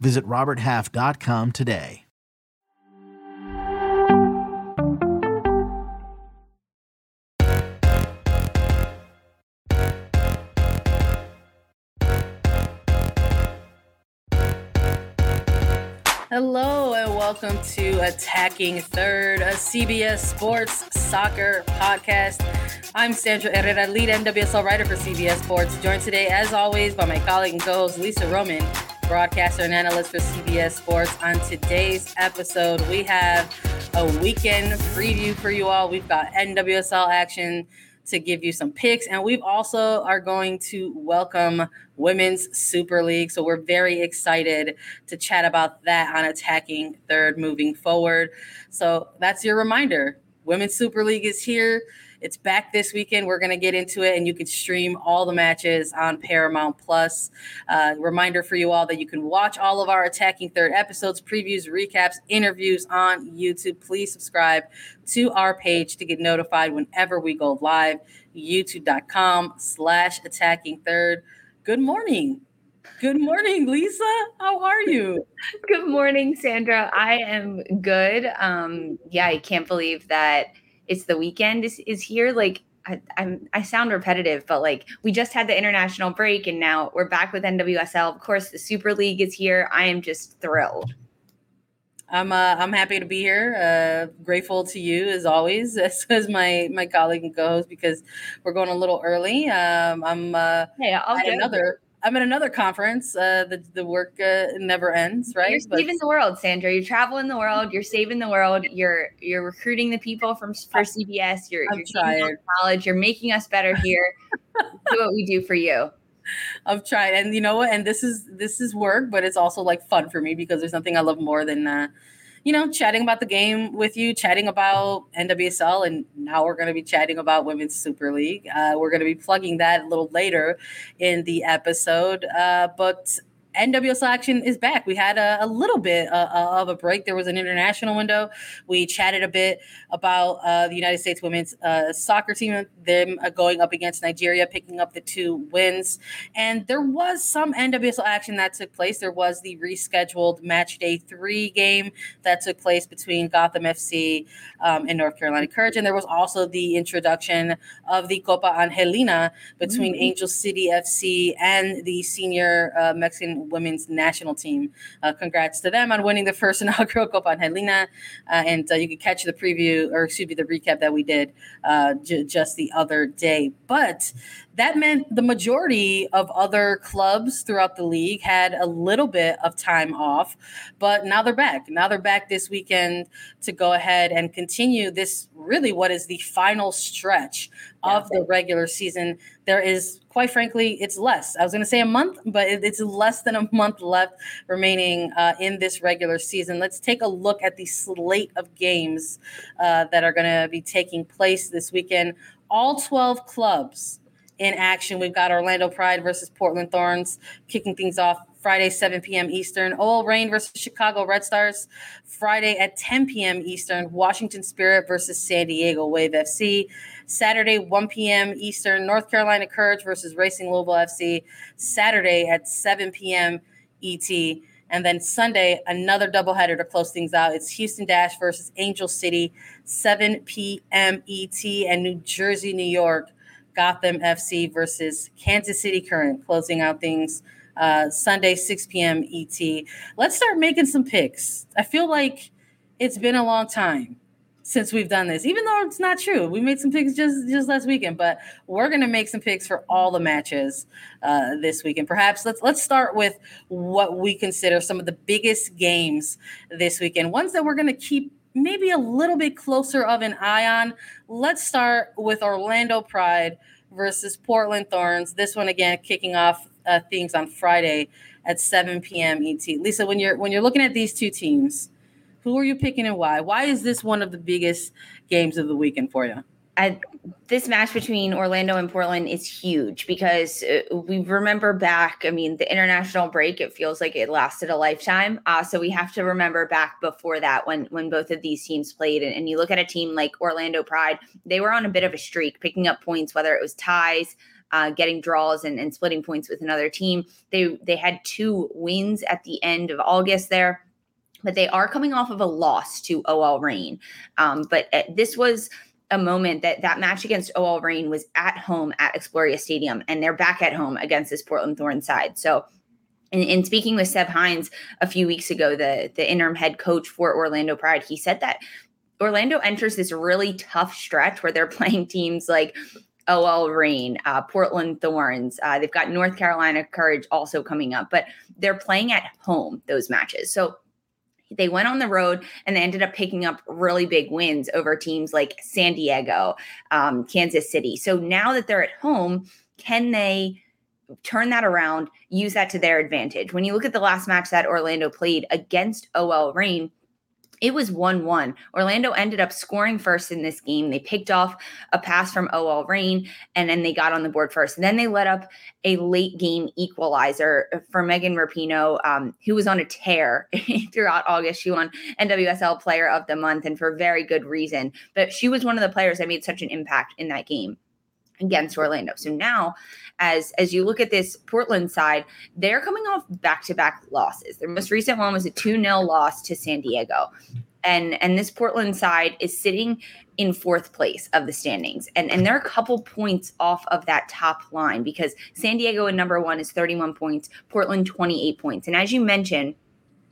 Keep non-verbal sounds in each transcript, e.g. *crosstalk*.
Visit RobertHalf.com today. Hello and welcome to Attacking Third, a CBS Sports Soccer podcast. I'm Sandra Herrera, lead NWSL writer for CBS Sports, joined today, as always, by my colleague and co-host Lisa Roman, broadcaster and analyst for CBS Sports. On today's episode, we have a weekend preview for you all. We've got NWSL action to give you some picks. And we've also are going to welcome Women's Super League. So we're very excited to chat about that on attacking third moving forward. So that's your reminder. Women's Super League is here. It's back this weekend. We're going to get into it, and you can stream all the matches on Paramount Plus. Uh, reminder for you all that you can watch all of our Attacking Third episodes, previews, recaps, interviews on YouTube. Please subscribe to our page to get notified whenever we go live. YouTube.com slash Attacking Third. Good morning. Good morning, Lisa. How are you? *laughs* Good morning, Sandra. I am good. Um, yeah, I can't believe that it's the weekend is, is here. Like I, I'm, I sound repetitive, but like we just had the international break and now we're back with NWSL. Of course, the Super League is here. I am just thrilled. I'm uh, I'm happy to be here. Uh, grateful to you as always, *laughs* as, as my my colleague and co-host because we're going a little early. Um, I'm uh, hey, I'll get another. I'm at another conference. Uh, the the work uh, never ends, right? You're saving but, the world, Sandra. You're traveling the world. You're saving the world. You're you're recruiting the people from for CBS. You're, I'm you're tired. Knowledge. You're making us better here. do what we do for you. I've tried, and you know what? And this is this is work, but it's also like fun for me because there's nothing I love more than. Uh, you know, chatting about the game with you, chatting about NWSL, and now we're going to be chatting about Women's Super League. Uh, we're going to be plugging that a little later in the episode. Uh, but NWSL action is back. We had a, a little bit uh, uh, of a break. There was an international window. We chatted a bit about uh, the United States women's uh, soccer team, them uh, going up against Nigeria, picking up the two wins. And there was some NWSL action that took place. There was the rescheduled match day three game that took place between Gotham FC um, and North Carolina Courage. And there was also the introduction of the Copa Angelina between mm-hmm. Angel City FC and the senior uh, Mexican women's national team. Uh, congrats to them on winning the first *laughs* inaugural Copa Angelina. Uh, and uh, you can catch the preview, or excuse me, the recap that we did uh, j- just the other day. But that meant the majority of other clubs throughout the league had a little bit of time off, but now they're back. Now they're back this weekend to go ahead and continue this really what is the final stretch of the regular season. There is, quite frankly, it's less. I was going to say a month, but it's less than a month left remaining uh, in this regular season. Let's take a look at the slate of games uh, that are going to be taking place this weekend. All 12 clubs in action. We've got Orlando Pride versus Portland Thorns kicking things off Friday, 7 p.m. Eastern. OL Reign versus Chicago Red Stars. Friday at 10 p.m. Eastern. Washington Spirit versus San Diego Wave FC. Saturday, 1 p.m. Eastern. North Carolina Courage versus Racing Louisville FC. Saturday at 7 p.m. ET. And then Sunday, another doubleheader to close things out. It's Houston Dash versus Angel City, 7 p.m. ET, and New Jersey, New York, Gotham FC versus Kansas City Current, closing out things uh, Sunday, 6 p.m. ET. Let's start making some picks. I feel like it's been a long time since we've done this, even though it's not true. We made some picks just just last weekend, but we're gonna make some picks for all the matches uh, this weekend. Perhaps let's let's start with what we consider some of the biggest games this weekend, ones that we're gonna keep maybe a little bit closer of an eye on. Let's start with Orlando Pride versus Portland Thorns. This one again kicking off uh, things on Friday at 7 p.m. ET. Lisa, when you're when you're looking at these two teams who are you picking and why? Why is this one of the biggest games of the weekend for you? I, this match between Orlando and Portland is huge because uh, we remember back. I mean, the international break, it feels like it lasted a lifetime. Uh, so we have to remember back before that when when both of these teams played. And, and you look at a team like Orlando Pride, they were on a bit of a streak, picking up points, whether it was ties, uh, getting draws and, and splitting points with another team. They they had two wins at the end of August there but they are coming off of a loss to OL Reign. Um, but uh, this was a moment that that match against OL Reign was at home at Exploria Stadium, and they're back at home against this Portland Thorn side. So, in, in, speaking with Seb Hines a few weeks ago, the the interim head coach for Orlando Pride, he said that Orlando enters this really tough stretch where they're *laughs* playing teams like OL Reign, uh, Portland Thorns. Uh, they've got North Carolina Courage also coming up, but they're playing at home those matches. So they went on the road and they ended up picking up really big wins over teams like San Diego, um, Kansas City. So now that they're at home, can they turn that around, use that to their advantage? When you look at the last match that Orlando played against OL Reign, it was 1 1. Orlando ended up scoring first in this game. They picked off a pass from OL Reign and then they got on the board first. And then they let up a late game equalizer for Megan Rapinoe, um, who was on a tear *laughs* throughout August. She won NWSL Player of the Month and for very good reason. But she was one of the players that made such an impact in that game against Orlando. So now as as you look at this Portland side, they're coming off back-to-back losses. Their most recent one was a 2-0 loss to San Diego. And and this Portland side is sitting in fourth place of the standings. And and they're a couple points off of that top line because San Diego in number 1 is 31 points, Portland 28 points. And as you mentioned,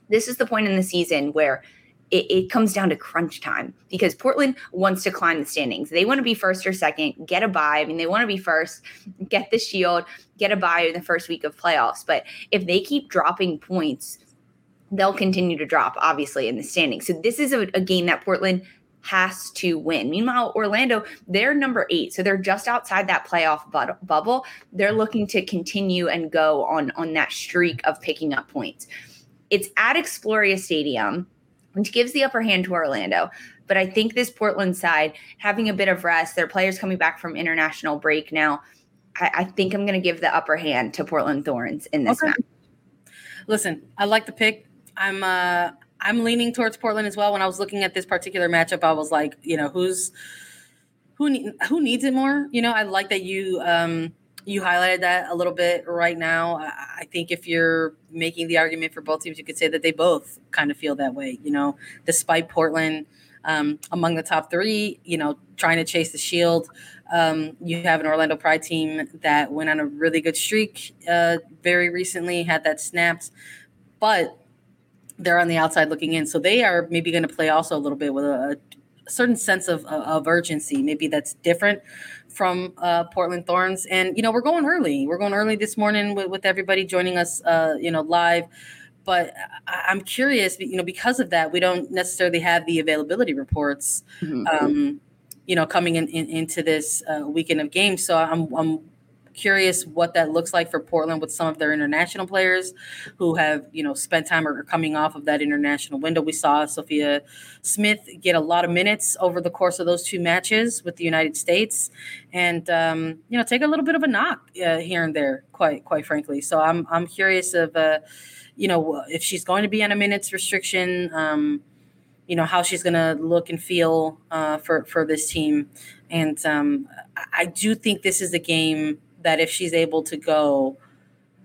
this is the point in the season where it, it, comes down to crunch time because Portland wants to climb the standings. They want to be first or second, get a bye. I mean, they want to be first, get the shield, get a bye in the first week of playoffs. But if they keep dropping points, they'll continue to drop, obviously, in the standings. So this is a, a game that Portland has to win. Meanwhile, Orlando, they're number eight, so they're just outside that playoff bu- bubble. They're looking to continue and go on on that streak of picking up points. It's at Exploria Stadium which gives the upper hand to Orlando. But I think this Portland side, having a bit of rest, their players coming back from international break now, I, I think I'm going to give the upper hand to Portland Thorns in this okay. match. Listen, I like the pick. I'm uh I'm leaning towards Portland as well. When I was looking at this particular matchup, I was like, you know, who's who who needs it more? You know, I like that you um you highlighted that a little bit right now. I think if you're making the argument for both teams, you could say that they both kind of feel that way. You know, despite Portland um, among the top three, you know, trying to chase the shield, um, you have an Orlando Pride team that went on a really good streak uh, very recently, had that snapped, but they're on the outside looking in. So they are maybe going to play also a little bit with a, a certain sense of, of urgency. Maybe that's different from uh, Portland Thorns. And, you know, we're going early. We're going early this morning with, with everybody joining us, uh, you know, live. But I- am curious, you know, because of that, we don't necessarily have the availability reports, mm-hmm. um, you know, coming in, in into this uh, weekend of games. So I'm, I'm curious what that looks like for Portland with some of their international players who have, you know, spent time or coming off of that international window. We saw Sophia Smith get a lot of minutes over the course of those two matches with the United States, and um, you know, take a little bit of a knock uh, here and there, quite quite frankly. So I'm I'm curious of, uh, you know, if she's going to be on a minutes restriction. Um, you know how she's going to look and feel uh, for for this team, and um, I do think this is a game that if she's able to go,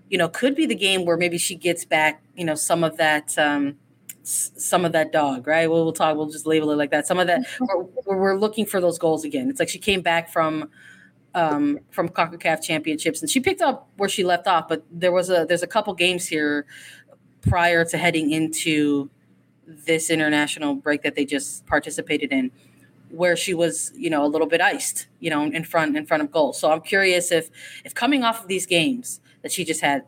you know, could be the game where maybe she gets back, you know, some of that. Um, some of that dog, right? We'll, we'll talk. We'll just label it like that. Some of that. we're, we're looking for those goals again. It's like she came back from um, from CONCACAF championships, and she picked up where she left off. But there was a there's a couple games here prior to heading into this international break that they just participated in where she was you know a little bit iced you know in front in front of goal so i'm curious if if coming off of these games that she just had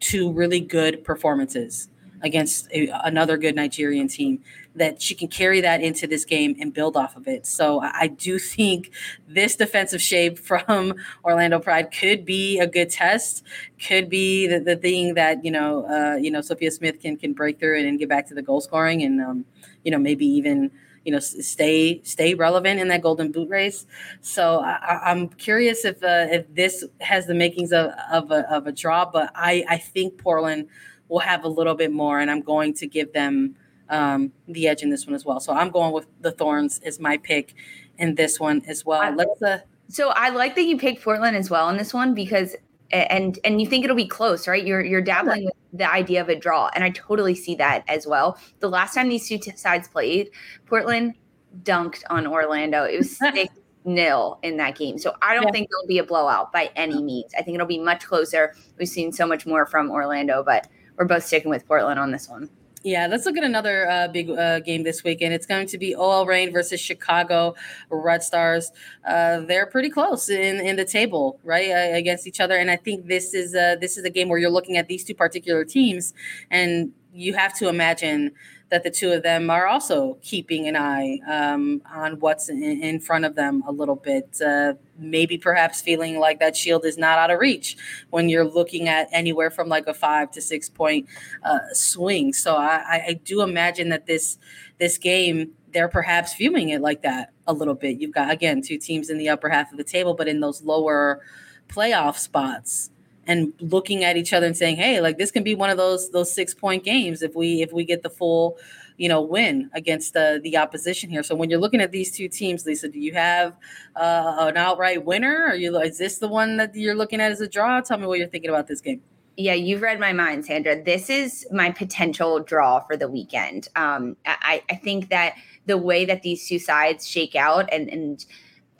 two really good performances against a, another good nigerian team that she can carry that into this game and build off of it. So I do think this defensive shape from *laughs* Orlando Pride could be a good test, could be the, the thing that, you know, uh, you know, Sophia Smith can, can break through it and get back to the goal scoring and, um, you know, maybe even, you know, stay, stay relevant in that golden boot race. So I, am curious if, uh, if this has the makings of, of a, of a draw, but I, I think Portland will have a little bit more and I'm going to give them, um, the edge in this one as well. So I'm going with the Thorns as my pick in this one as well. Let's. Uh, so I like that you picked Portland as well in this one because and and you think it'll be close, right? You're you're dabbling with the idea of a draw, and I totally see that as well. The last time these two t- sides played, Portland dunked on Orlando. It was *laughs* six nil in that game, so I don't yeah. think it'll be a blowout by any means. I think it'll be much closer. We've seen so much more from Orlando, but we're both sticking with Portland on this one. Yeah, let's look at another uh, big uh, game this weekend. It's going to be OL Reign versus Chicago Red Stars. Uh, they're pretty close in, in the table, right, uh, against each other. And I think this is a, this is a game where you're looking at these two particular teams, and you have to imagine that the two of them are also keeping an eye um, on what's in, in, front of them a little bit. Uh, maybe perhaps feeling like that shield is not out of reach when you're looking at anywhere from like a five to six point uh, swing. So I, I do imagine that this this game they're perhaps viewing it like that a little bit. You've got again two teams in the upper half of the table, but in those lower playoff spots and looking at each other and saying, "Hey, like this can be one of those those six point games if we if we get the full, you know, win against the the opposition here." So when you're looking at these two teams, Lisa, do you have uh, an outright winner? Are you is this the one that you're looking at as a draw? Tell me what you're thinking about this game. Yeah, you've read my mind, Sandra. This is my potential draw for the weekend. Um, I, I think that the way that these two sides shake out and and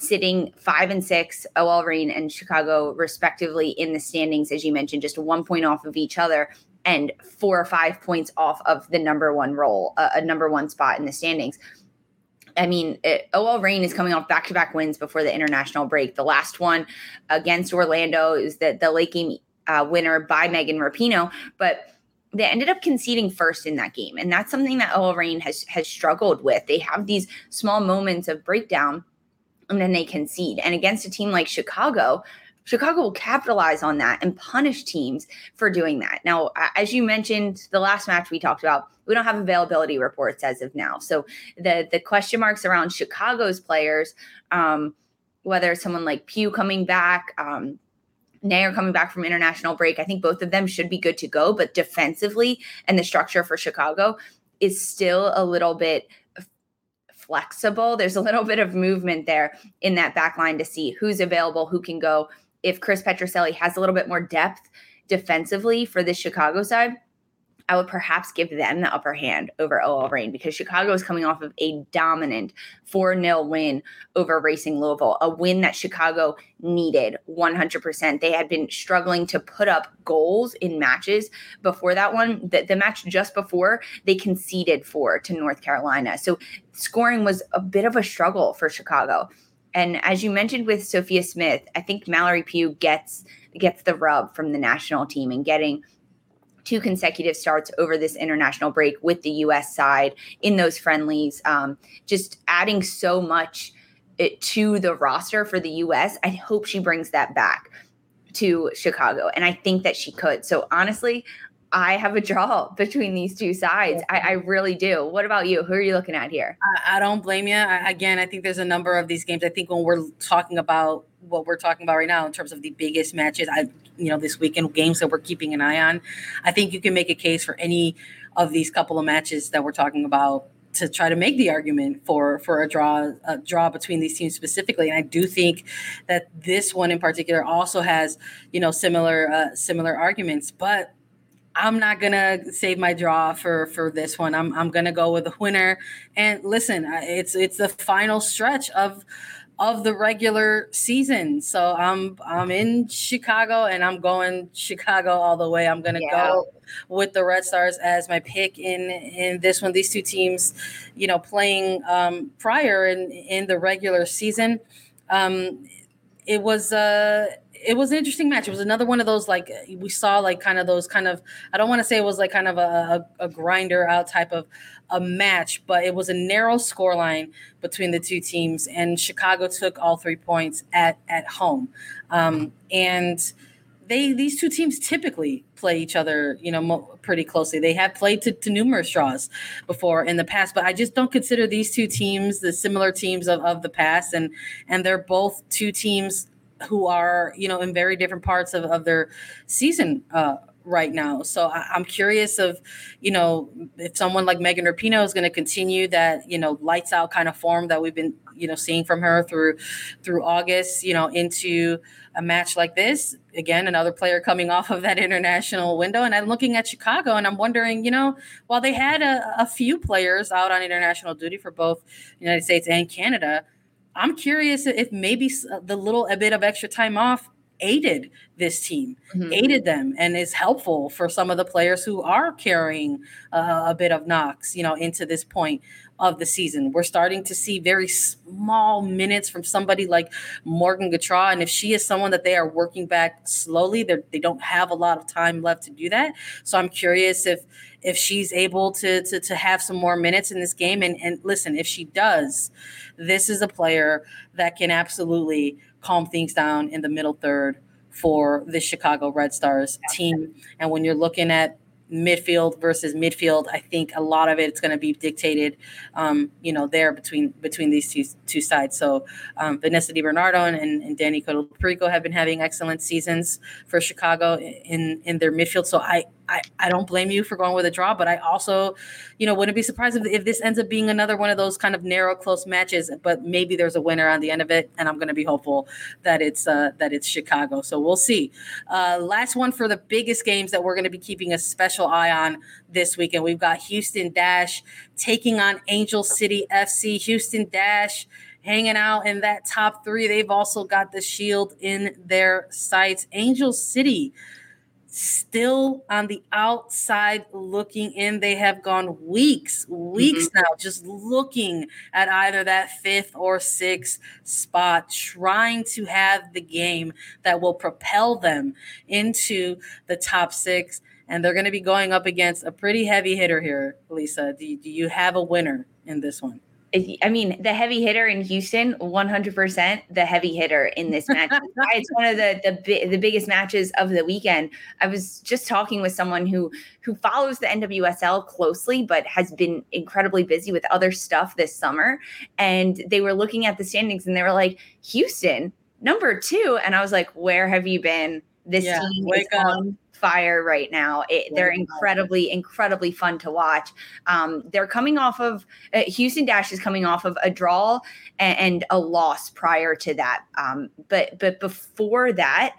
sitting five and six, OL Reign and Chicago, respectively, in the standings, as you mentioned, just one point off of each other and four or five points off of the number one role, uh, a number one spot in the standings. I mean, it, OL Reign is coming off back to back wins before the international break. The last one against Orlando is the, the late game uh, winner by Megan Rapinoe, but they ended up conceding first in that game. And that's something that OL Reign has, has struggled with. They have these small moments of breakdown and then they concede. And against a team like Chicago, Chicago will capitalize on that and punish teams for doing that. Now, as you mentioned, the last match we talked about, we don't have availability reports as of now. So the the question marks around Chicago's players, um, whether someone like Pugh coming back, um, Naeher coming back from international break, I think both of them should be good to go. But defensively and the structure for Chicago is still a little bit flexible. There's a little bit of movement there in that back line to see who's available, who can go. If Chris Petrucelli has a little bit more depth defensively for the Chicago side, I would perhaps give them the upper hand over OL Reign because Chicago is coming off of a dominant 4 0 win over Racing Louisville, a win that Chicago needed 100%. They had been struggling to put up goals in matches before that one. The, the match just before, they conceded four to North Carolina. So scoring was a bit of a struggle for Chicago. And as you mentioned with Sophia Smith, I think Mallory Pugh gets gets the rub from the national team and getting two consecutive starts over this international break with the U.S. side in those friendlies, um, just adding so much it, to the roster for the U.S. I hope she brings that back. to Chicago. And I think that she could. So honestly, I have a draw *laughs* between these two sides. I, I, really do. What about you? Who are you looking at here? I, I don't blame you. I, again, I think there's a number of these games. I think when we're talking about what we're talking about right now in terms of the biggest matches, I you know this weekend games that we're keeping an eye on, I think you can make a case for any of these couple of matches that we're talking about to try to make the argument for for a draw a draw between these teams specifically and i do think that this one in particular also has you know similar uh, similar arguments but I'm not gonna save my draw for for this one. I'm I'm gonna go with the winner. And listen, it's it's the final stretch of of the regular season. So I'm I'm in Chicago and I'm going Chicago all the way. I'm gonna yeah. go with the Red Stars as my pick in in this one. These two teams, you know, playing um, prior in in the regular season. Um, it was uh it was an interesting match. It was another one of those like we saw like kind of those kind of I don't want to say it was like kind of a, a, a grinder out type of a match, but it was a narrow scoreline between the two teams, and Chicago took all three points at at home, um, and they these two teams typically play each other, you know, mo- pretty closely. They have played to, to, numerous draws before in the past, but I just don't consider these two teams the similar teams of, of the past, and and they're both two teams who are you know in very different parts of, of their season uh, right now. So I, am curious of, you know, if someone like Megan Rapinoe is going to continue that, you know, lights out kind of form that we've been, you know, seeing from her through through August, you know, into a match like this. Again, another player coming *laughs* off of that international window. And I'm looking at Chicago and I'm wondering, you know, while they had a, a few players out on international duty for both United States and Canada, I'm curious if maybe uh, the little a bit of extra time off aided this team, mm-hmm. aided them, and is helpful for some of the players who are carrying uh, a bit of knocks, you know, into this point of the season. We're starting to see very small minutes from somebody like Morgan Gautrat, and if she is someone that they are working back slowly, they don't have a lot of time left to do that. So I'm curious if if she's able to to, to have some more minutes in this game. And, and listen, if she does, this is a player that can absolutely calm things down in the middle third for the Chicago Red Stars team. And when you're looking at midfield versus midfield. I think a lot of it's going to be dictated, um, you know, there between between these two two sides. So um, Vanessa DiBernardo and, and Dani Colaprico have been having excellent seasons for Chicago in in their midfield. So I I, I don't blame you for going with a draw, but I also, you know, wouldn't be surprised if, if this ends up being another one of those kind of narrow, close matches. But maybe there's a winner on the end of it, and I'm going to be hopeful that it's uh, that it's Chicago. So we'll see. Uh, last one for the biggest games that we're going to be keeping a special eye on this weekend. We've got Houston Dash taking on Angel City FC. Houston Dash hanging out in that top three. They've also got the shield in their sights. Angel City still on the outside looking in. They have gone weeks, weeks mm-hmm. now, just looking at either that fifth or sixth spot, trying to have the game that will propel them into the top six. And they're going to be going up against a pretty heavy hitter here, Lisa. Do do you have a winner in this one? I mean, the heavy hitter in Houston, 100% the heavy hitter in this match. *laughs* it's one of the, the the biggest matches of the weekend. I was just talking with someone who who follows the NWSL closely, but has been incredibly busy with other stuff this summer. And they were looking at the standings and they were like, Houston, number two. And I was like, where have you been? This yeah, team is up. on fire right now. It, they're incredibly, incredibly fun to watch. Um, they're coming off of uh, Houston Dash is coming off of a draw and, and a loss prior to that. Um, but but before that,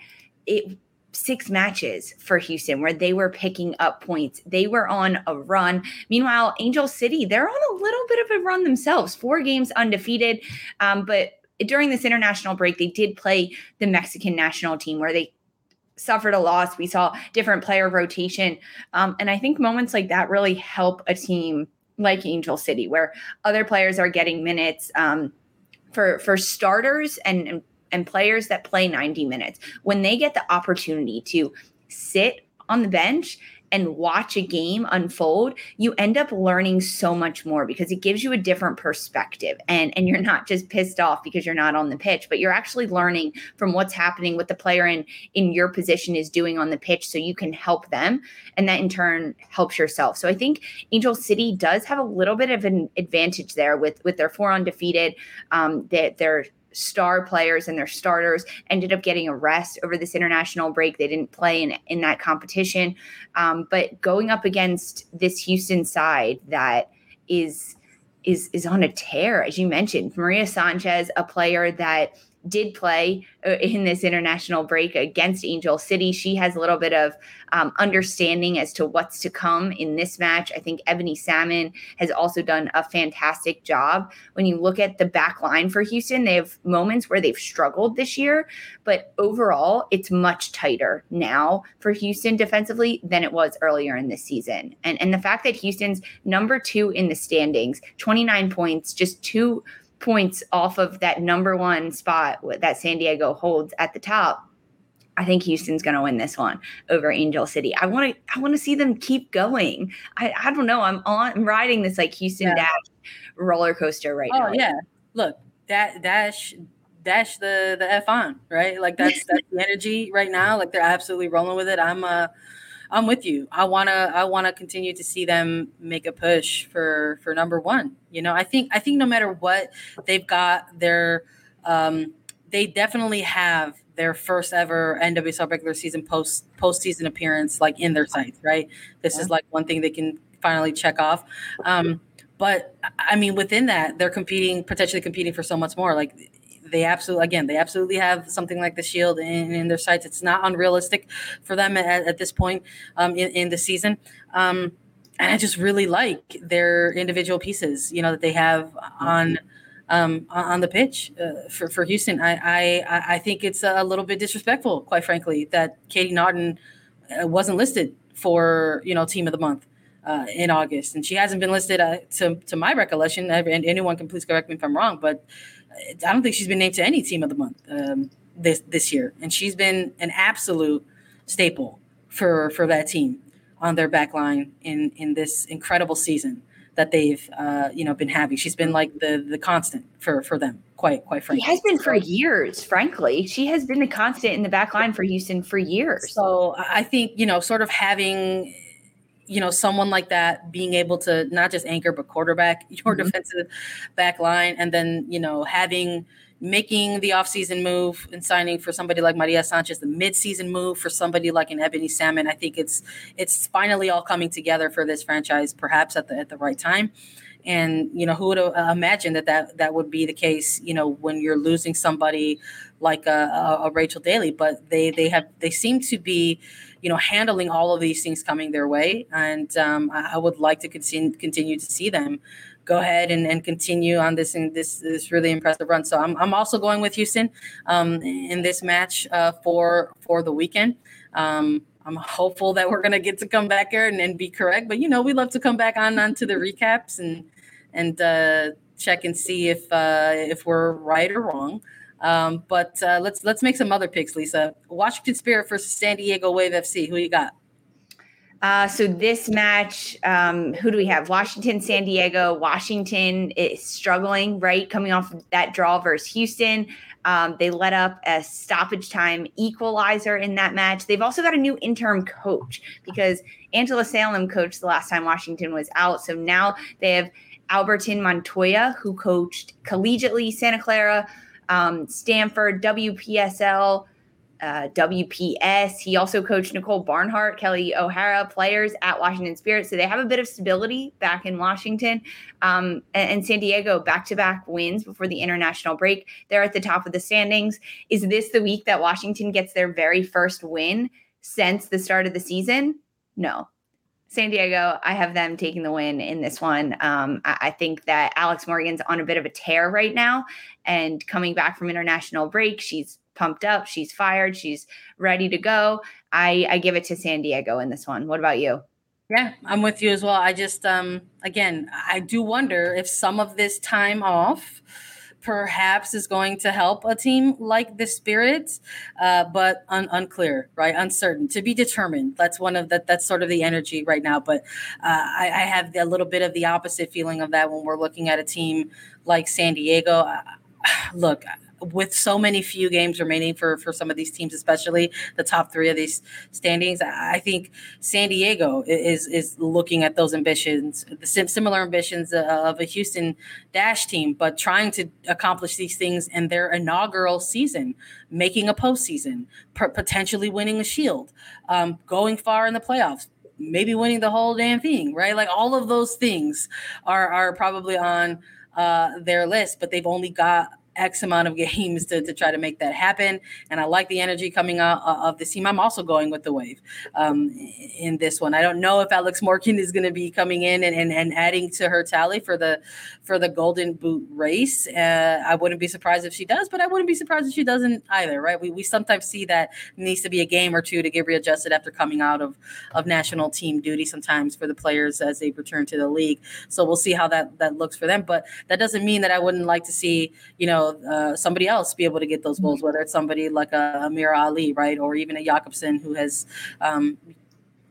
it six matches for Houston where they were picking up points. They were on a run. Meanwhile, Angel City, they're on a little bit of a run themselves. Four games undefeated. Um, but during this international break, they did play the Mexican national team where they suffered a loss. We saw different player rotation. Um, and I think moments like that really help a team like Angel City, where other players are getting minutes um, for for starters and, and and players that play 90 minutes. When they get the opportunity to sit on the bench and watch a game unfold, you end up learning so much more because it gives you a different perspective. And, and you're not just pissed off because you're not on the pitch, but you're actually learning from what's happening, what the player in, in your position is doing on the pitch so you can help them. And that in turn helps yourself. So I think Angel City does have a little bit of an advantage there with, with their four undefeated, um, that they're star players and their starters ended up getting a rest over this international break. They didn't play in, in that competition. Um, but going up against this Houston side that is is is on a tear, as you mentioned, Maria Sanchez, a player that did play uh, in this international break against Angel City. She has a little bit of um, understanding as to what's to come in this match. I think Ebony Salmon has also done a fantastic job. When you look at the back line for Houston, they have moments where they've struggled this year, but overall, it's much tighter now for Houston defensively than it was earlier in the season. And, and the fact that Houston's number two in the standings, 29 points, just two points off of that number one spot that San Diego holds at the top. I think Houston's going to win this one over Angel City. I want to I want to see them keep going. I, I don't know. I'm on I'm riding this like Houston yeah. dash roller coaster right oh, now. yeah. Look, that dash dash the the F on, right? Like that's that's the energy right now. Like they're absolutely rolling with it. I'm uh I'm with you. I wanna I wanna continue to see them make a push for for number one. You know, I think I think no matter what they've got their um they definitely have their first ever NWSL regular season post postseason appearance like in their sights, right? This yeah. is like one thing they can finally check off. Um, but I mean, within that, they're competing, potentially competing for so much more. Like they absolutely again they absolutely have something like the shield in, in their sights. It's not unrealistic for them at, at this point um, in, in, the season. Um, and i just really like their individual pieces you know that they have on um, on the pitch uh, for, for houston. I, I i think it's a little bit disrespectful quite frankly that katie naughton uh, wasn't listed for you know team of the month uh, in August, and she hasn't been listed uh, to to my recollection. And anyone can please correct me if I'm wrong, but I don't think she's been named to any team of the month um, this this year, and she's been an absolute staple for for that team on their back line in in this incredible season that they've uh, you know been having. She's been like the the constant for for them. Quite quite frankly, she has been for years. Frankly, she has been the constant in the back line for Houston for years. So I think you know, sort of having you know someone like that being able to not just anchor but quarterback *laughs* your mm-hmm. defensive back line and then you know having making the offseason move and signing for somebody like Maria Sanchez the midseason move for somebody like an Ebony Salmon I think it's it's finally all coming together for this franchise perhaps at the at the right time and you know who would uh, imagine that that that would be the case you know when you're losing somebody like a, a Rachel Daly but they they have they seem to be you know, handling all of these things coming their way. And um, I, I, would like to continue continue to see them go ahead and, and continue on this in this this really impressive run. So I'm, I'm also going with Houston um, in this match uh, for for the weekend. Um, I'm hopeful that we're gonna get to come back here and, and, be correct. But you know, we love to come back on onto the recaps and and uh, check and see if uh, if we're right or wrong. Um, but uh, let's let's make some other picks, Lisa. Washington Spirit versus San Diego Wave FC. Who you got? Uh, so this match, um, who do we have? Washington, San Diego. Washington is struggling, right? Coming off that draw versus Houston. Um, they let up a stoppage time equalizer in that match. They've also got a new interim coach because Angela Salem coached the last time Washington was out. So now they have Albertin Montoya, who coached collegiately Santa Clara, um, Stanford, WPSL, uh, WPS. He also coached Nicole Barnhart, Kelly O'Hara players at Washington Spirit. So they have a bit of stability back in Washington. Um, and, and, San Diego back to back wins before the international break. They're at the top of the standings. Is this the week that Washington gets their very first win since the start of the season? No. San Diego, I have them taking the win in this one. Um, I, I, think that Alex Morgan's on a bit of a tear right now and coming back from international break. She's pumped up, she's fired, she's ready to go. I, I give it to San Diego in this one. What about you? Yeah, I'm with you as well. I just, um, again, I do wonder if some of this time off perhaps is going to help a team like the Spirits, uh, but un- unclear, right? Uncertain, to be determined. That's one of that. That's sort of the energy right now. But uh, I, I, have a little bit of the opposite feeling of that when we're looking at a team like San Diego. *sighs* look, with so many few games remaining for for some of these teams, especially the top three of these standings, I think San Diego is is looking at those ambitions, the similar ambitions uh, of a Houston Dash team, but trying to accomplish these things in their inaugural season, making a postseason, potentially winning a Shield, um, going far in the playoffs, maybe winning the whole damn thing, right? Like all of those things are are probably on uh, their list, but they've only got X amount of *laughs* games to, to try to make that happen. And I like the energy coming out of the team. I'm also going with the wave um, in this one. I don't know if Alex Morgan is going to be coming in and, and, and adding to her tally for the for the Golden Boot race. Uh, I wouldn't be surprised if she does, but I wouldn't be surprised if she doesn't either. Right? We, we sometimes see that needs to be a game or two to get readjusted after coming out of of national team duty. Sometimes for the players as they return to the league. So we'll see how that that looks for them. But that doesn't mean that I wouldn't like to see you know know uh, somebody else be able to get those goals, whether it's somebody like a Amirah Ali, right, or even a Jakobsson who has um,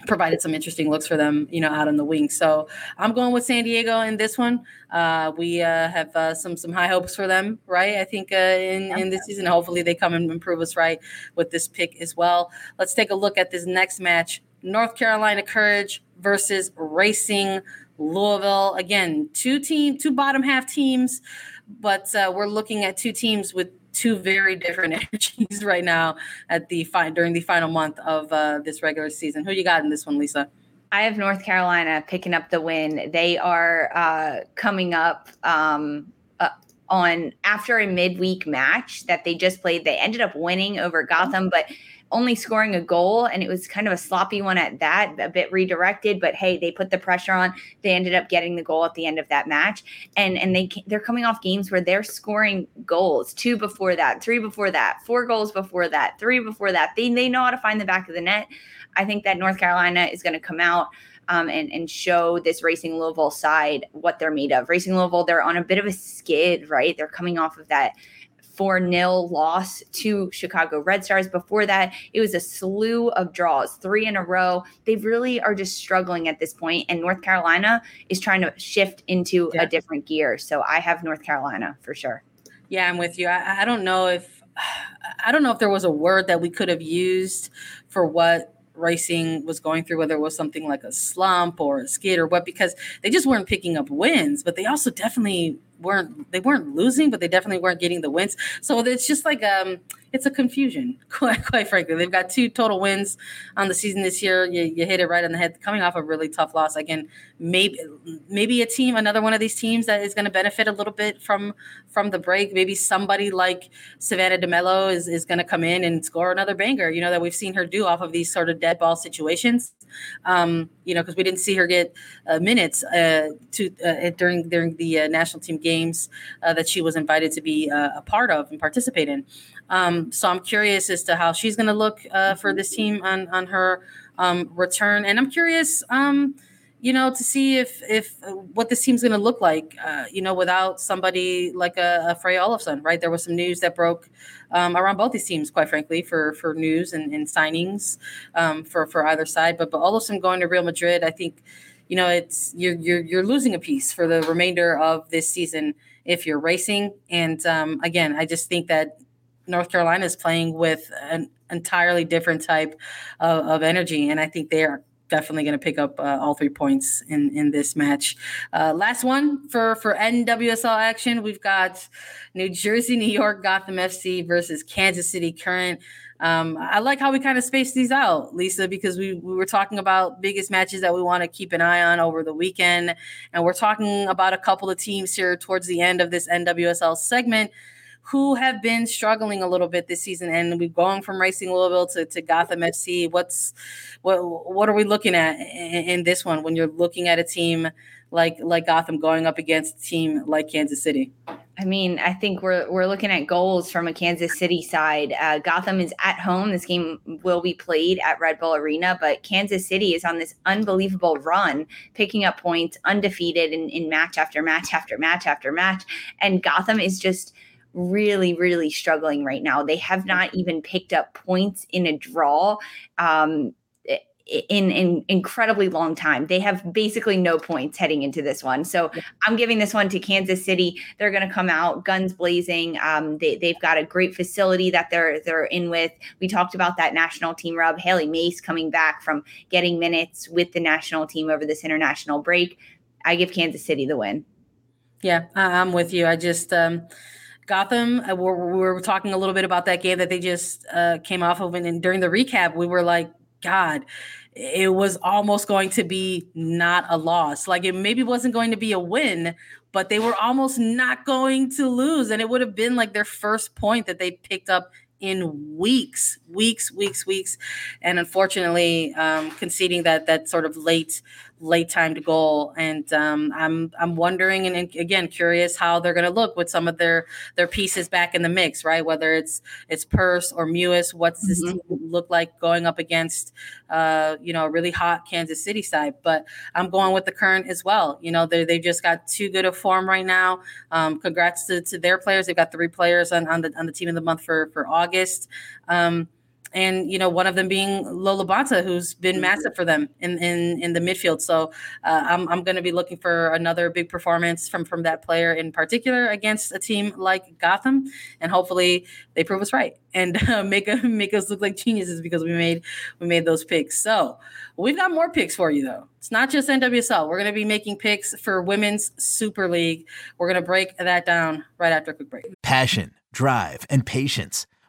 provided some interesting looks for them, you know, out on the wing. So I'm going with San Diego in this one. Uh, we uh, have uh, some some high hopes for them, right? I think uh, in in this season, hopefully they come and improve us right with this pick as well. Let's take a look at this next match: North Carolina Courage versus Racing Louisville. Again, two team, two bottom half teams but uh, we're looking at two teams with two very different *laughs* energies right now at the fine during the final month of uh, this regular season. Who you got in this one, Lisa? I have North Carolina picking up the win. They are uh, coming up um, uh, on after a midweek match that they just played. They ended up winning over Gotham, but only scoring a goal and it was kind of a sloppy one at that a bit redirected but hey they put the pressure on they ended up getting the goal at the end of that match and and they they're coming off games where they're scoring goals two before that three before that four goals before that three before that they, they know how to find the back of the net i think that north carolina is going to come out um, and, and show this Racing Louisville side what they're made of. Racing Louisville, they're on a bit of a skid, right? They're coming off of that 4 0 loss to Chicago Red Stars. Before that, it was a slew of draws, three in a row. They really are just struggling at this point, and North Carolina is trying to shift into yeah. a different gear. So I have North Carolina for sure. Yeah, I'm with you. I, I don't know if I don't know if there was a word that we could have used for what racing was going through, whether it was something like a slump or a skid or what, because they just weren't picking up wins, but they also definitely weren't they weren't losing, but they definitely weren't getting the wins. So it's just like um it's a confusion, *laughs* quite, quite frankly. They've got two total wins on the season this year. You, you hit it right on the head, coming off a really tough loss. Again, maybe maybe a team, another one of these teams that is going to benefit a little bit from from the break. Maybe somebody like Savannah DeMelo is, is going to come in and score another banger. You know that we've seen her do off of these sort of dead ball situations. Um, you know, because we didn't see her get uh, minutes uh, to uh, during during the uh, national team games uh, that she was invited to be uh, a part of and participate in. Um, so I'm curious as to how she's going to look uh, for this team on on her um, return, and I'm curious, um, you know, to see if if uh, what this team's going to look like, uh, you know, without somebody like a, a Freja Olofsson, right? There was some news that broke um, around both these teams, quite frankly, for for news and, and signings um, for for either side. But but Olofsson going to Real Madrid, I think, you know, it's you're you're you're losing a piece for the remainder of this season if you're racing. And um, again, I just think that North Carolina is playing with an entirely different type of, of energy, and I think they are definitely going to pick up uh, all three points in in this match. Uh, last one for for NWSL action, we've got New Jersey, New York, Gotham FC versus Kansas City Current. Um, I like how we kind of space these out, Lisa, because we, we were talking about biggest matches that we want to keep an eye on over the weekend. And we're talking about a couple of teams here towards the end of this NWSL segment who have been struggling a little bit this season. And we've gone from Racing Louisville to, to Gotham FC. What's what what are we looking at in, in this one when you're looking at a team like like Gotham going up against a team like Kansas City? I mean, I think we're we're looking at goals from a Kansas City side. Uh, Gotham is at home. This game will be played at Red Bull Arena, but Kansas City is on this unbelievable run, picking up points, undefeated in, in match after match after match after match, and Gotham is just really, really struggling right now. They have not even picked up points in a draw. Um, in an incredibly long time. They have basically no points heading into this one. So I'm giving this one to Kansas City. They're going to come out guns blazing. Um, they, they've got a great facility that they're they're in with. We talked about that national team rub. Hailie Mace coming back from getting minutes with the national team over this international break. I give Kansas City the win. Yeah, I'm with you. I just um, Gotham. Uh, we're, we're talking a little bit about that game that they just uh, came off of, and, during the recap, we were like, God, it was almost going to be not a loss. Like it maybe wasn't going to be a win, but they were almost not going to lose. And it would have been like their first point that they picked up in weeks, weeks, weeks, weeks, and unfortunately, um, conceding that that sort of late late time to goal. And um, I'm I'm wondering, and again, curious how they're going to look with some of their their pieces back in the mix, right? Whether it's it's Purce or Mewis, what's this mm-hmm. team look like going up against, uh, you know, a really hot Kansas City side? But I'm going with the current as well. You know, they they just got too good of form right now. Um, congrats to, to their players. They've got three players on, on the on the team of the month for for August. Um, and you know one of them being Lola LaBonta, who's been mm-hmm. massive for them in in, in the midfield. So uh, I'm I'm going to be looking for another big performance from from that player in particular against a team like Gotham, and hopefully they prove us right and uh, *laughs* make a, *laughs* make us look like geniuses because we made we made those picks. So we've got more picks for you though. It's not just NWSL. We're going to be making picks for Women's Super League. We're going to break that down right after a quick break. Passion, drive, and patience.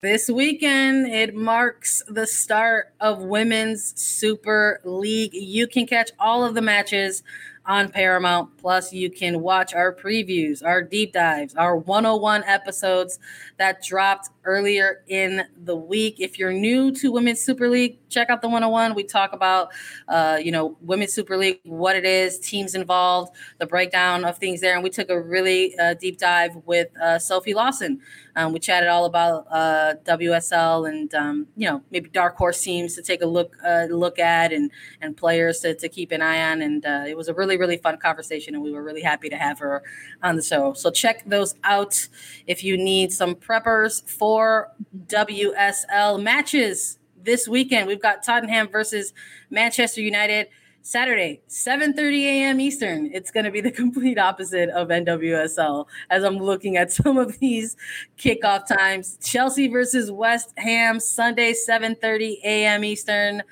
This weekend, it marks the start of Women's Super League. You can catch all of the matches on Paramount. Plus, you can watch our previews, our deep dives, our 101 episodes that dropped earlier in the week. If you're new to Women's Super League, check out the 101. We talk about, uh, you know, Women's Super League, what it is, teams involved, the breakdown of things there. And we took a really uh, deep dive with uh, Sophie Lawson. Um, we chatted all about uh, WSL and, um, you know, maybe dark horse teams to take a look uh, look at and and players to, to keep an eye on. And uh, it was a really, really fun conversation. And we were really happy to have her on the show. So check those out if you need some preppers for WSL matches this weekend. We've got Tottenham versus Manchester United. Saturday, 7:30 a.m. Eastern. It's going to be the *laughs* complete opposite of NWSL as I'm looking at some of these kickoff times. Chelsea versus West Ham Sunday 7:30 a.m. Eastern.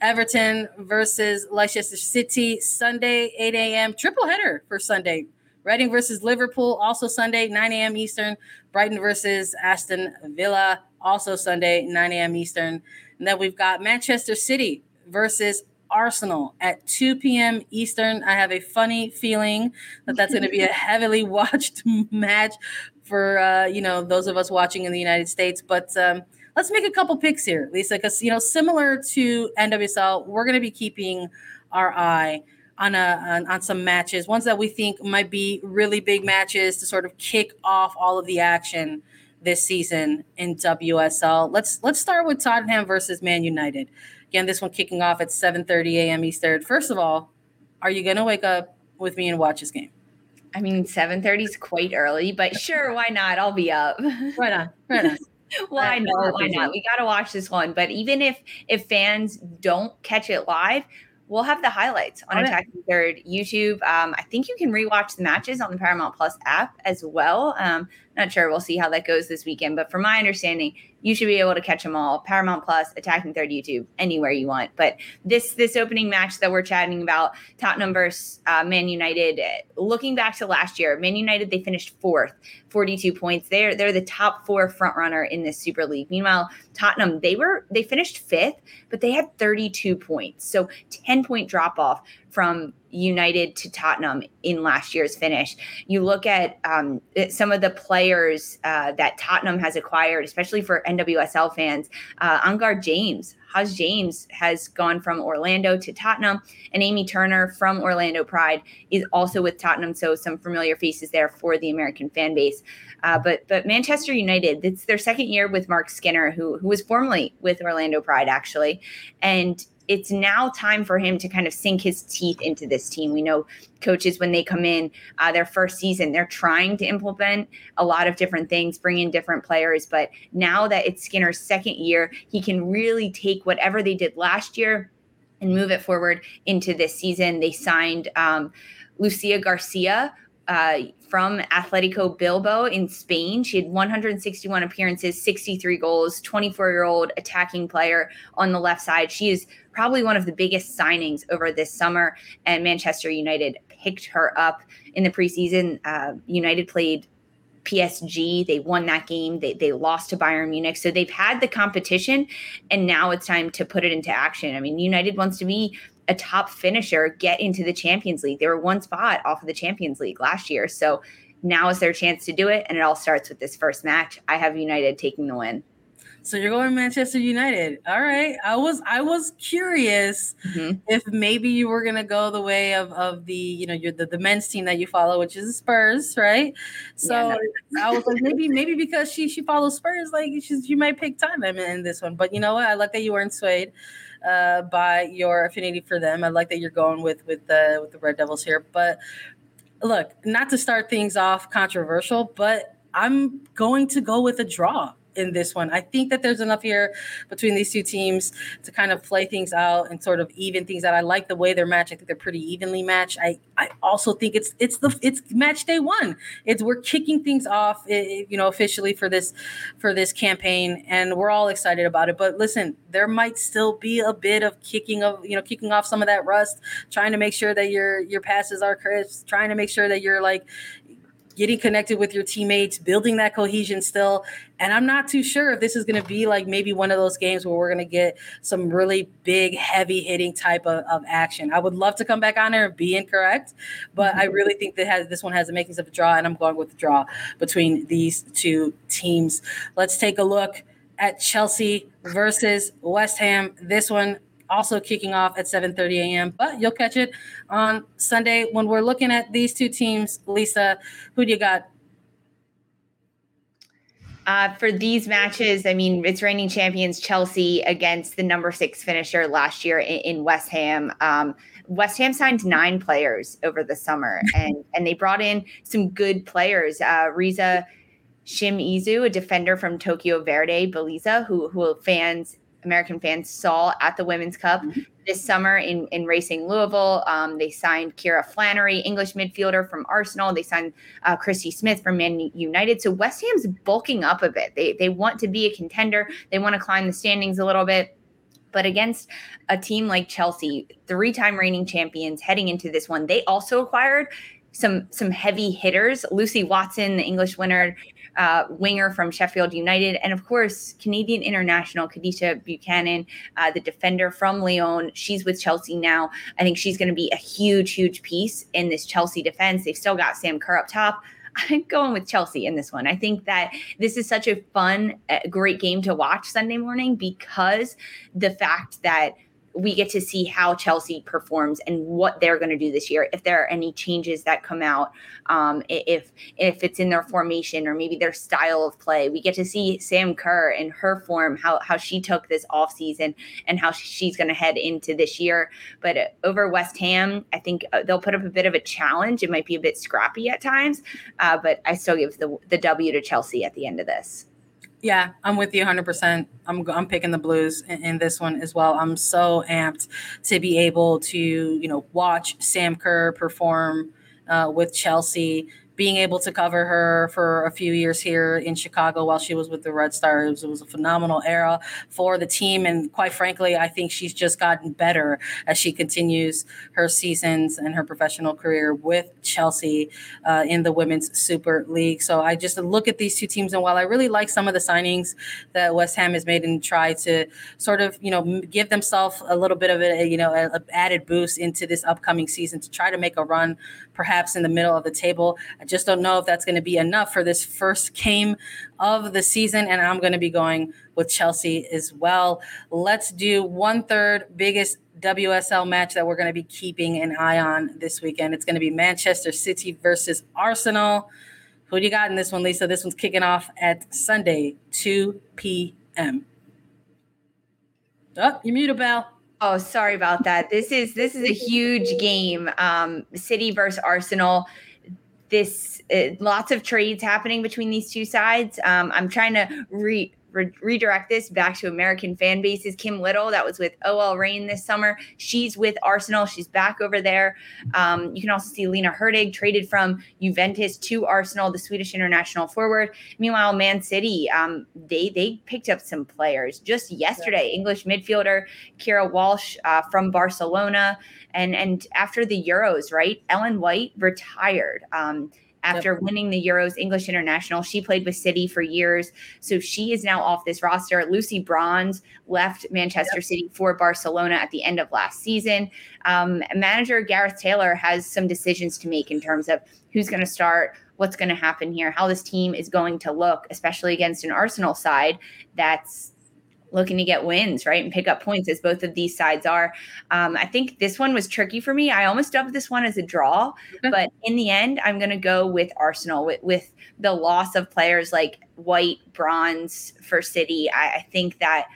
Everton versus Leicester City Sunday 8 a.m. Triple header for Sunday. Reading versus Liverpool also Sunday 9 a.m. Eastern. Brighton versus Aston Villa also Sunday 9 a.m. Eastern. And then we've got Manchester City versus Arsenal at 2 p.m. Eastern. I have a funny feeling that that's going to be a *laughs* heavily watched *laughs* match for uh, you know those of us watching in the United States. But um, let's make a couple picks here, Lisa, because you know similar to NWSL, we're going to be keeping our eye on a on, on some matches, ones that we think might be really big matches to sort of kick off all of the action this season in WSL. Let's let's start with Tottenham versus Man United. Again, this one kicking off at 7:30 a.m. Eastern. First of all, are you going to wake up with me and watch this game? I mean, 7:30 is quite early, but *laughs* sure, why not? I'll be up. Right on. Right on. *laughs* why not? Why not? We got to watch this one. But even if if fans don't catch it live, we'll have the highlights on Attacking Third YouTube. Um, I think you can rewatch the matches on the Paramount Plus app as well. Um, not sure. We'll see how that goes this weekend. But from my understanding, you should be able to catch them all. Paramount Plus, Attacking Third YouTube, anywhere you want. But this this opening match that we're chatting about, Tottenham versus uh, Man United. Looking back to last year, Man United they finished fourth, 42 points. They're they're the top four front runner in this Super League. Meanwhile, Tottenham they were they finished fifth, but they had 32 points, so 10 point drop off from United to Tottenham in last year's finish. You look at um, some of the players uh, that Tottenham has acquired, especially for NWSL fans. Uh, Angharad James, Haz James has gone from Orlando to Tottenham, and Amy Turner from Orlando Pride is also with Tottenham. So some familiar faces there for the American fan base. Uh, but but Manchester United, it's their second year with Mark Skinner, who who was formerly with Orlando Pride actually, and it's now time for him to kind of sink his teeth into this team. We know coaches when they come in uh, their first season, they're trying to implement a lot of different things, bring in different players. But now that it's Skinner's second year, he can really take whatever they did last year and move it forward into this season. They signed um, Lucia Garcia, uh, from Atletico Bilbao in Spain. She had 161 appearances, 63 goals, 24 year old attacking player on the left side. She is probably one of the biggest signings over this summer, and Manchester United picked her up in the preseason. Uh, United played PSG. They won that game. They, they lost to Bayern Munich. So they've had the competition, and now it's time to put it into action. I mean, United wants to be a top finisher get into the Champions League. They were one spot off of the Champions League last year. So now is their chance to do it. And it all starts with this first match. I have United taking the win. So you're going Manchester United. All right. I was I was curious mm-hmm. if maybe you were gonna go the way of, of the you know you're the, the men's team that you follow, which is Spurs, right? So yeah, no. I was like maybe maybe because she she follows Spurs, like she's you might pick Tottenham in this one. But you know what? I like that you weren't swayed uh, by your affinity for them. I like that you're going with with the with the Red Devils here. But look, not to start things off controversial, but I'm going to go with a draw in this one. I think that there's enough here between these two teams to kind of play things out and sort of even things out. I like the way they're matched. I think they're pretty evenly matched. I, I also think it's it's the it's match day one. It's we're kicking things off, eh, you know, officially for this for this campaign, and we're all excited about it. But listen, there might still be a bit of kicking of you know kicking off some of that rust, trying to make sure that your your passes are crisp, trying to make sure that you're like getting connected with your teammates, building that cohesion still. And I'm not too sure if this is going to be like maybe one of those games where we're going to get some really big, heavy hitting type of, of action. I would love to come back on there and be incorrect, but mm-hmm. I really think that has this one has the makings of a draw, and I'm going with the draw between these two teams. Let's take a look at Chelsea versus West Ham. This one also kicking off at 7:30 a.m. But you'll catch it on Sunday when we're looking at these two teams. Lisa, who do you got? Uh, for these matches, I mean, it's reigning champions Chelsea against the number six finisher last year in, in West Ham. Um, West Ham signed nine players over the summer, *laughs* and and they brought in some good players. Uh, Risa Shimizu, a defender from Tokyo Verdy, Bellizza, who who fans American fans saw at the Women's Cup mm-hmm. this summer in, in Racing Louisville. Um, they signed Ciara Flannery, English midfielder from Arsenal. They signed uh, Christy Smith from Man United. So West Ham's bulking up a bit. They, they want to be a contender, they want to climb the standings a little bit. But against a team like Chelsea, three time reigning champions heading into this one, they also acquired some some heavy hitters. Lucy Watson, the English winner, uh, winger from Sheffield United, and of course, Canadian international Kadeisha Buchanan, uh, the defender from Lyon. She's with Chelsea now. I think she's going to be a huge, huge piece in this Chelsea defense. They've still got Sam Kerr up top. *laughs* I'm going with Chelsea in this one. I think that this is such a fun, uh, great game to watch Sunday morning because the fact that we get to see how Chelsea performs and what they're going to do this year. If there are any changes that come out, um, if if it's in their formation or maybe their style of play, we get to see Sam Kerr in her form, how how she took this off season and how she's going to head into this year. But over West Ham, I think uh, they'll put up a bit of a challenge. It might be a bit scrappy at times, uh, but I still give the the W to Chelsea at the end of this. Yeah, I'm with you 100%. I'm I'm picking the Blues in, in, this one as well. I'm so amped to be able to, you know, watch Sam Kerr perform uh, with Chelsea being able to cover her for a few years here in Chicago while she was with the Red Stars. It was a phenomenal era for the team. And quite frankly, I think she's just gotten better as she continues her seasons and her professional career with Chelsea uh, in the Women's Super League. So I just look at these two teams. And while I really like some of the signings that West Ham has made and try to sort of, you know, give themselves a little bit of a, you know, a, a added boost into this upcoming season to try to make a run perhaps in the middle of the table. Just don't know if that's going to be enough for this first game of the season. And I'm going to be going with Chelsea as well. Let's do one third biggest WSL match that we're going to be keeping an eye on this weekend. It's going to be Manchester City versus Arsenal. Who do you got in this one, Lisa? This one's kicking off at Sunday, 2 p.m. Oh, you muted, Bell. Oh, sorry about that. This is this is a huge game. Um, City versus Arsenal. This uh, lots of trades happening between these two sides. Um, I'm trying to re re- redirect this back to American fan bases. Kim Little, that was with OL Reign this summer. She's with Arsenal. She's back over there. Um, you can also see Lina Hurtig traded from Juventus to Arsenal, the Swedish international forward. Meanwhile, Man City, um, they they picked up some players just yesterday. English midfielder Keira Walsh uh, from Barcelona, and and after the Euros, right? Ellen White retired. Um, after yep. winning the Euros English International. She played with City for years. So she is now off this roster. Lucy Bronze left Manchester yep. City for Barcelona at the end of last season. Um, manager Gareth Taylor has some decisions to make in terms of who's going to start, what's going to happen here, how this team is going to look, especially against an Arsenal side that's looking to get wins, right, and pick up points as both of these sides are. Um, I think this one was tricky for me. I almost dubbed this one as a draw, but in the end, I'm going to go with Arsenal with, with the loss of players like White, Bronze for City. I, I think that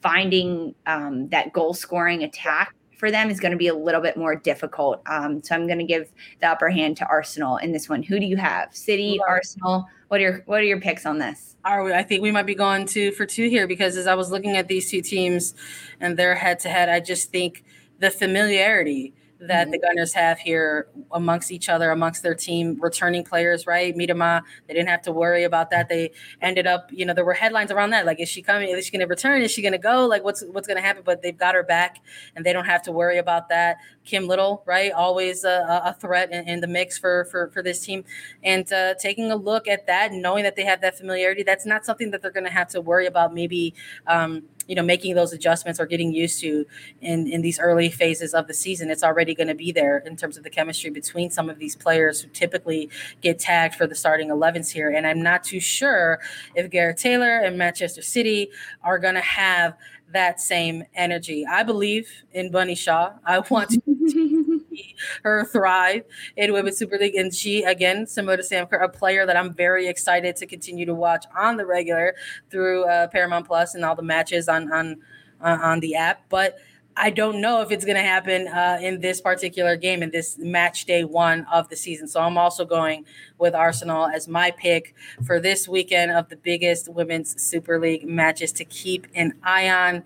finding um, that goal scoring attack for them is going to be a little bit more difficult. Um, so I'm going to give the upper hand to Arsenal in this one. Who do you have? City, Arsenal. What are your What are your picks on this? I think we might be going two for two here because as I was looking at these two teams and their head to head, I just think the familiarity that mm-hmm. the Gunners have here amongst each other, amongst their team, returning players, right? Miedema, they didn't have to worry about that. They ended up, you know, there were headlines around that. Like, is she coming? Is she going to return? Is she going to go? Like, what's what's going to happen? But they've got her back, and they don't have to worry about that. Kim Little, right? Always a, a threat in, in, the mix for for for this team, and uh, taking a look at that, knowing that they have that familiarity, that's not something that they're going to have to worry about. Maybe. Um, you know making those adjustments or getting used to in in these early phases of the season it's already going to be there in terms of the chemistry between some of these players who typically get tagged for the starting 11s here. And i'm not too sure if gareth taylor and manchester city are going to have that same energy. I believe in Bunny Shaw. I *laughs* want to see her thrive in Women's Super League. And she, again, similar to Sam Kerr, a player that I'm very excited to continue to watch on the regular through uh, Paramount Plus and all the matches on on uh, on the app. But I don't know if it's going to happen uh, in this particular game in this match day one of the season. So I'm also going with Arsenal as my pick for this weekend of the biggest women's Super League matches to keep an eye on.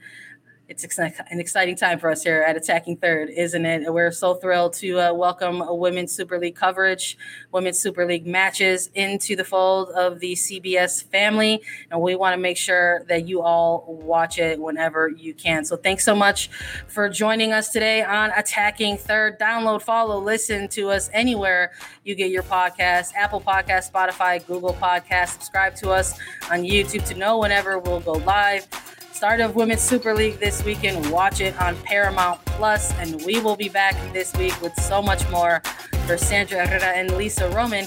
It's an exciting time for us here at Attacking Third, isn't it? We're so thrilled to uh, welcome Women's Super League coverage, Women's Super League matches into the fold of the CBS family. And we want to make sure that you all watch it whenever you can. So thanks so much for joining us today on Attacking Third. Download, follow, listen to us anywhere you get your podcast Apple Podcast, Spotify, Google Podcast. Subscribe to us on YouTube to know whenever we'll go live start of Women's Super League this weekend. Watch it on Paramount Plus, and we will be back this week with so much more. For Sandra Herrera and Lisa Roman,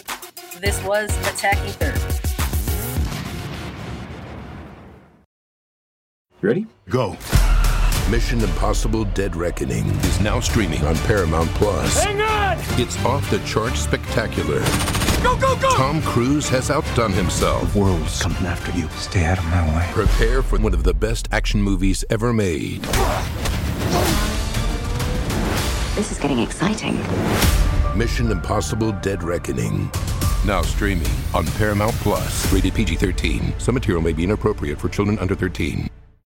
this was Attacking Third. Ready? Go. Mission Impossible Dead Reckoning is now streaming on Paramount Plus. Hang on! It's off the charts spectacular. Go, go, go! Tom Cruise has outdone himself. The world's coming after you. Stay out of my way. Prepare for one of the best action movies ever made. This is getting exciting. Mission Impossible Dead Reckoning. Now streaming on Paramount Plus. Rated PG 13. Some material may be inappropriate for children under 13.